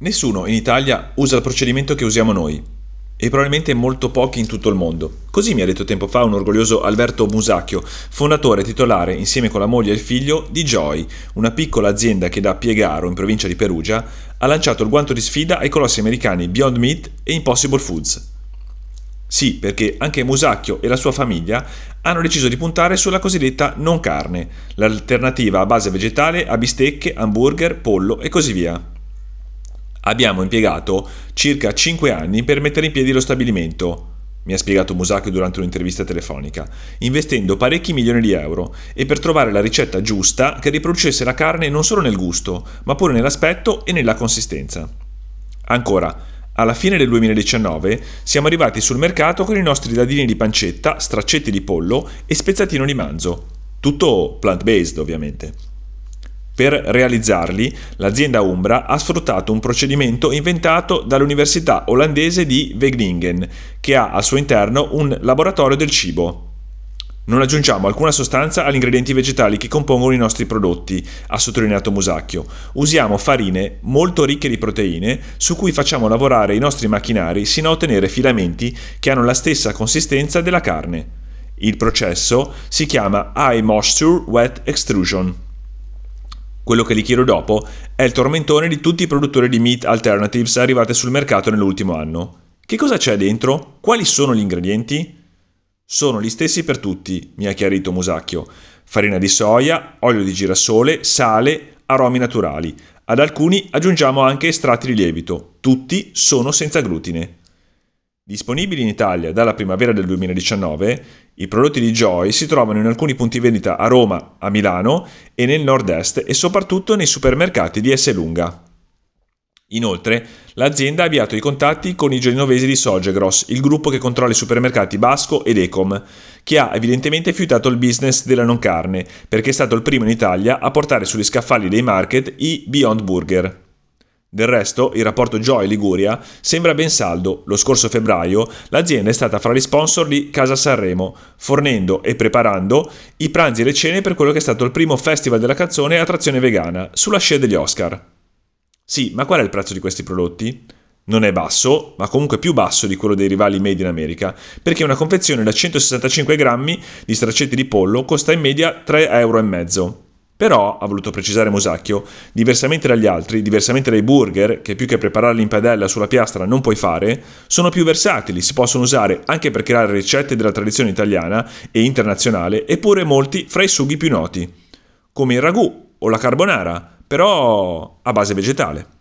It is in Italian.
Nessuno in Italia usa il procedimento che usiamo noi e probabilmente molto pochi in tutto il mondo. Così mi ha detto tempo fa un orgoglioso Alberto Musacchio, fondatore titolare, insieme con la moglie e il figlio, di Joy, una piccola azienda che da Piegaro, in provincia di Perugia, ha lanciato il guanto di sfida ai colossi americani Beyond Meat e Impossible Foods. Sì, perché anche Musacchio e la sua famiglia hanno deciso di puntare sulla cosiddetta non carne, l'alternativa a base vegetale a bistecche, hamburger, pollo e così via. Abbiamo impiegato circa 5 anni per mettere in piedi lo stabilimento, mi ha spiegato Musacchio durante un'intervista telefonica, investendo parecchi milioni di euro e per trovare la ricetta giusta che riproducesse la carne non solo nel gusto, ma pure nell'aspetto e nella consistenza. Ancora, alla fine del 2019 siamo arrivati sul mercato con i nostri dadini di pancetta, straccetti di pollo e spezzatino di manzo. Tutto plant-based ovviamente. Per realizzarli, l'azienda Umbra ha sfruttato un procedimento inventato dall'università olandese di Wageningen, che ha al suo interno un laboratorio del cibo. Non aggiungiamo alcuna sostanza agli ingredienti vegetali che compongono i nostri prodotti, ha sottolineato Musacchio. Usiamo farine molto ricche di proteine su cui facciamo lavorare i nostri macchinari sino a ottenere filamenti che hanno la stessa consistenza della carne. Il processo si chiama High Moisture Wet Extrusion. Quello che gli chiedo dopo è il tormentone di tutti i produttori di meat alternatives arrivati sul mercato nell'ultimo anno. Che cosa c'è dentro? Quali sono gli ingredienti? Sono gli stessi per tutti, mi ha chiarito Musacchio. Farina di soia, olio di girasole, sale, aromi naturali. Ad alcuni aggiungiamo anche estratti di lievito. Tutti sono senza glutine. Disponibili in Italia dalla primavera del 2019, i prodotti di Joy si trovano in alcuni punti vendita a Roma, a Milano e nel nord-est e soprattutto nei supermercati di S. Lunga. Inoltre, l'azienda ha avviato i contatti con i genovesi di Sogegros, il gruppo che controlla i supermercati Basco ed Ecom, che ha evidentemente fiutato il business della non carne, perché è stato il primo in Italia a portare sugli scaffali dei market i Beyond Burger. Del resto, il rapporto Joy Liguria sembra ben saldo. Lo scorso febbraio l'azienda è stata fra gli sponsor di Casa Sanremo, fornendo e preparando i pranzi e le cene per quello che è stato il primo festival della canzone a trazione vegana, sulla scia degli Oscar. Sì, ma qual è il prezzo di questi prodotti? Non è basso, ma comunque più basso di quello dei rivali made in America, perché una confezione da 165 grammi di straccetti di pollo costa in media 3,5 euro. Però, ha voluto precisare Musacchio, diversamente dagli altri, diversamente dai burger, che più che prepararli in padella sulla piastra non puoi fare, sono più versatili, si possono usare anche per creare ricette della tradizione italiana e internazionale, eppure molti fra i sughi più noti, come il ragù o la carbonara, però a base vegetale.